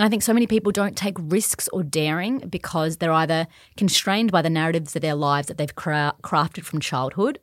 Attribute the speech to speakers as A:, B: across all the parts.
A: And I think so many people don't take risks or daring because they're either constrained by the narratives of their lives that they've cra- crafted from childhood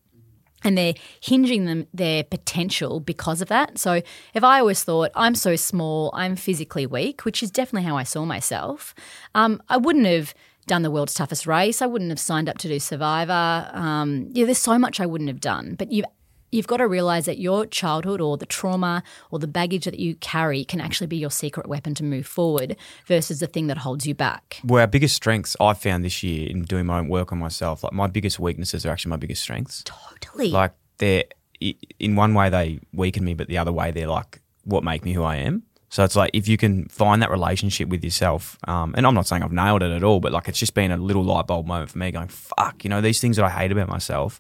A: and they're hinging them their potential because of that. So if I always thought I'm so small, I'm physically weak, which is definitely how I saw myself, um, I wouldn't have done the world's toughest race. I wouldn't have signed up to do Survivor. Um, yeah, there's so much I wouldn't have done. But you've you've got to realize that your childhood or the trauma or the baggage that you carry can actually be your secret weapon to move forward versus the thing that holds you back.
B: Well, our biggest strengths I found this year in doing my own work on myself, like my biggest weaknesses are actually my biggest strengths.
A: Totally.
B: Like they're in one way they weaken me, but the other way they're like what make me who I am. So it's like if you can find that relationship with yourself, um, and I'm not saying I've nailed it at all, but like it's just been a little light bulb moment for me, going fuck, you know, these things that I hate about myself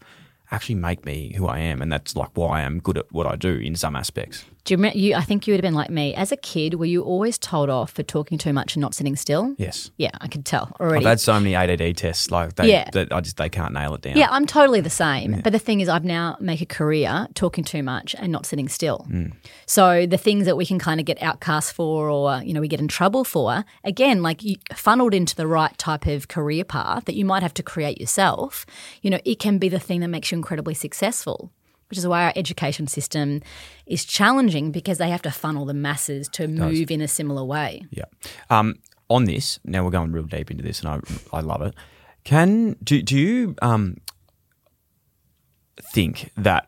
B: actually make me who I am, and that's like why I'm good at what I do in some aspects.
A: Do you remember? You, I think you would have been like me as a kid. Were you always told off for talking too much and not sitting still?
B: Yes.
A: Yeah, I could tell already.
B: I've had so many ADD tests, like they,
A: Yeah.
B: that I just they can't nail it down.
A: yeah, I'm totally the same. But the thing is, I've now make a career talking too much and not sitting still. Hmm. So the things that we can kind of get outcast for, or you know, we get in trouble for, again, like you funneled into the right type of career path that you might have to create yourself. You know, it can be the thing that makes you incredibly successful. Which is why our education system is challenging because they have to funnel the masses to move in a similar way.
B: Yeah. Um, on this, now we're going real deep into this, and I I love it. Can do do you um think that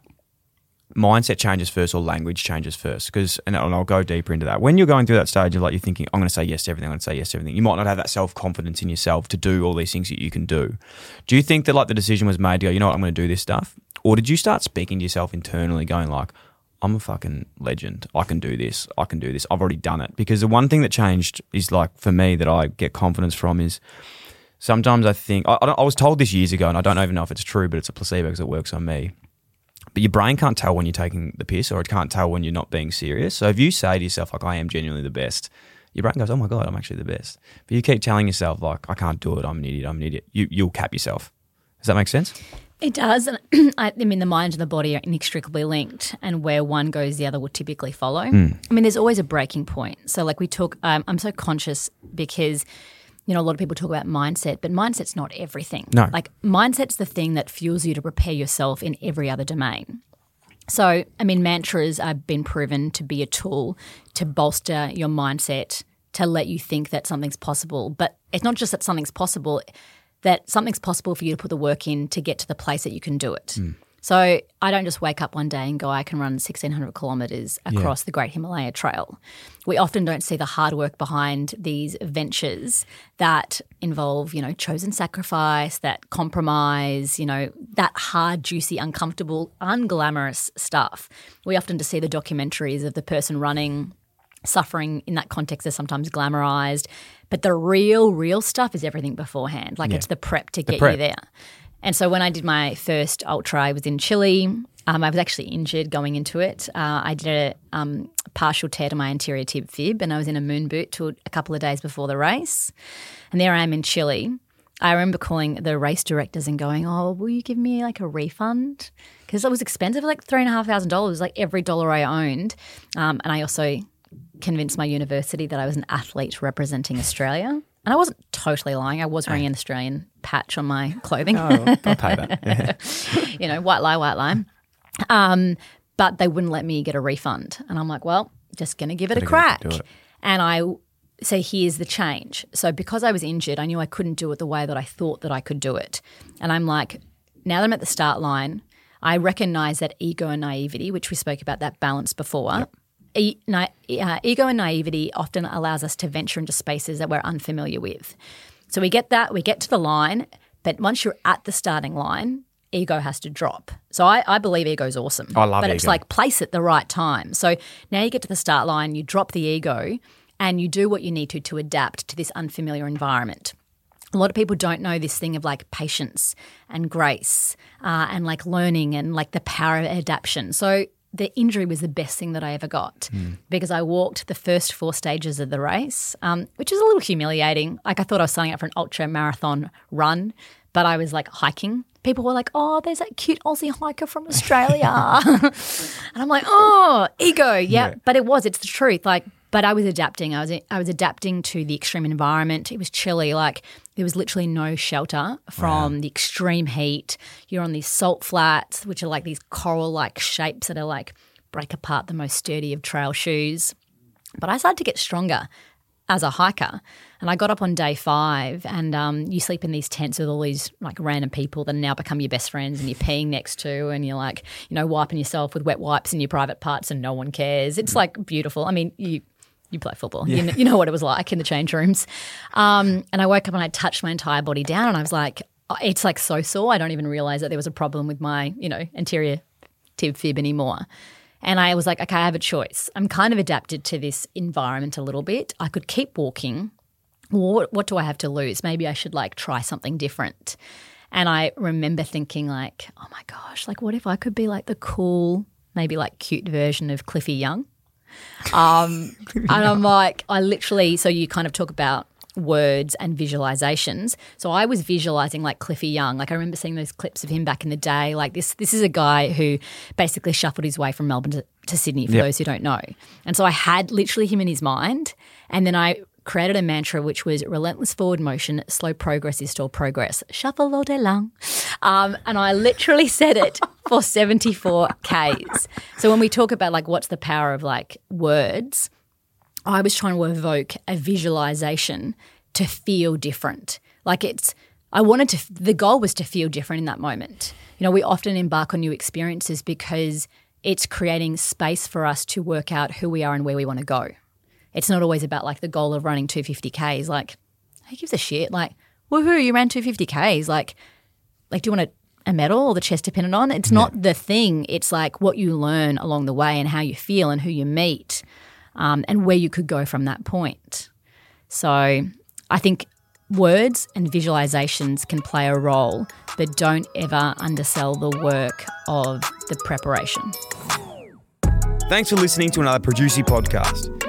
B: mindset changes first or language changes first? Because and I'll go deeper into that. When you're going through that stage of like you're thinking, I'm going to say yes to everything. I'm going to say yes to everything. You might not have that self confidence in yourself to do all these things that you can do. Do you think that like the decision was made to go, you know what, I'm going to do this stuff, or did you start speaking to yourself internally, going like, I'm a fucking legend. I can do this. I can do this. I've already done it. Because the one thing that changed is like for me that I get confidence from is sometimes I think I, I I was told this years ago, and I don't even know if it's true, but it's a placebo because it works on me. But your brain can't tell when you're taking the piss, or it can't tell when you're not being serious. So if you say to yourself like I am genuinely the best, your brain goes, "Oh my god, I'm actually the best." But you keep telling yourself like I can't do it. I'm an idiot. I'm an idiot. You you'll cap yourself. Does that make sense?
A: It does. And I I mean, the mind and the body are inextricably linked, and where one goes, the other will typically follow. I mean, there's always a breaking point. So, like we talk, um, I'm so conscious because, you know, a lot of people talk about mindset, but mindset's not everything.
B: No.
A: Like, mindset's the thing that fuels you to prepare yourself in every other domain. So, I mean, mantras have been proven to be a tool to bolster your mindset, to let you think that something's possible. But it's not just that something's possible, that something's possible for you to put the work in to get to the place that you can do it. Hmm. So, I don't just wake up one day and go, I can run 1600 kilometers across the Great Himalaya Trail. We often don't see the hard work behind these ventures that involve, you know, chosen sacrifice, that compromise, you know, that hard, juicy, uncomfortable, unglamorous stuff. We often just see the documentaries of the person running suffering in that context is sometimes glamorized, but the real, real stuff is everything beforehand. Like it's the prep to get you there. And so when I did my first ultra, I was in Chile. Um, I was actually injured going into it. Uh, I did a um, partial tear to my anterior tib fib, and I was in a moon boot till a couple of days before the race. And there I am in Chile. I remember calling the race directors and going, "Oh, will you give me like a refund?" Because it was expensive, like three and a half thousand dollars, like every dollar I owned. Um, and I also convinced my university that I was an athlete representing Australia. And I wasn't totally lying. I was wearing an Australian patch on my clothing.
B: Oh, I'll pay that.
A: You know, white lie, white lie. Um, but they wouldn't let me get a refund. And I'm like, well, just going to give it a crack.
B: it.
A: And I say, here's the change. So because I was injured, I knew I couldn't do it the way that I thought that I could do it. And I'm like, now that I'm at the start line, I recognize that ego and naivety, which we spoke about that balance before. E- na- uh, ego and naivety often allows us to venture into spaces that we're unfamiliar with. So we get that, we get to the line, but once you're at the starting line, ego has to drop. So I, I believe ego is awesome.
B: I love
A: But it's like place at the right time. So now you get to the start line, you drop the ego, and you do what you need to to adapt to this unfamiliar environment. A lot of people don't know this thing of like patience and grace uh, and like learning and like the power of adaptation. So the injury was the best thing that I ever got because I walked the first four stages of the race, um, which is a little humiliating. Like I thought I was signing up for an ultra marathon run, but I was like hiking. People were like, "Oh, there's that cute Aussie hiker from Australia," and I'm like, "Oh, ego, yeah.
B: Yeah.
A: But it was, it's the truth. Like, but I was adapting. I was I was adapting to the extreme environment. It was Chile. Like there was literally no shelter from the extreme heat. You're on these salt flats, which are like these coral like shapes that are like break apart the most sturdy of trail shoes. But I started to get stronger as a hiker. And I got up on day five, and um, you sleep in these tents with all these like random people that now become your best friends, and you're peeing next to, and you're like, you know, wiping yourself with wet wipes in your private parts, and no one cares. It's like beautiful. I mean, you. You play football. You, know, you know what it was like in the change rooms. Um, and I woke up and I touched my entire body down, and I was like, oh, it's like so sore. I don't even realize that there was a problem with my, you know, anterior tib fib anymore. And I was like, okay, I have a choice. I'm kind of adapted to this environment a little bit. I could keep walking. What, what do I have to lose? Maybe I should like try something different. And I remember thinking, like, oh my gosh, like, what if I could be like the cool, maybe like cute version of Cliffy Young? Um, and I'm like, I literally, so you kind of talk about words and visualizations. So I was visualizing like Cliffy Young. Like I remember seeing those clips of him back in the day. Like this, this is a guy who basically shuffled his way from Melbourne to, to Sydney. For
B: Yep.
A: those who don't know, and so I had literally him in his mind, and then I created a mantra which was relentless forward motion, slow progress is still progress. Shuffle all day long. Um, and I literally said it for 74 Ks. So when we talk about like what's the power of like words, I was trying to evoke a visualization to feel different. Like it's, I wanted to, the goal was to feel different in that moment. You know, we often embark on new experiences because it's creating space for us to work out who we are and where we want to go. It's not always about like the goal of running 250Ks. Like, who gives a shit? Like, woohoo, you ran 250Ks. Like, like, do you want a, a medal or the chest dependent on? It's not the thing. It's like what you learn along the way and how you feel and who you meet um, and where you could go from that point. So I think words and visualizations can play a role, but don't ever undersell the work of the preparation.
B: Thanks for listening to another Producey podcast.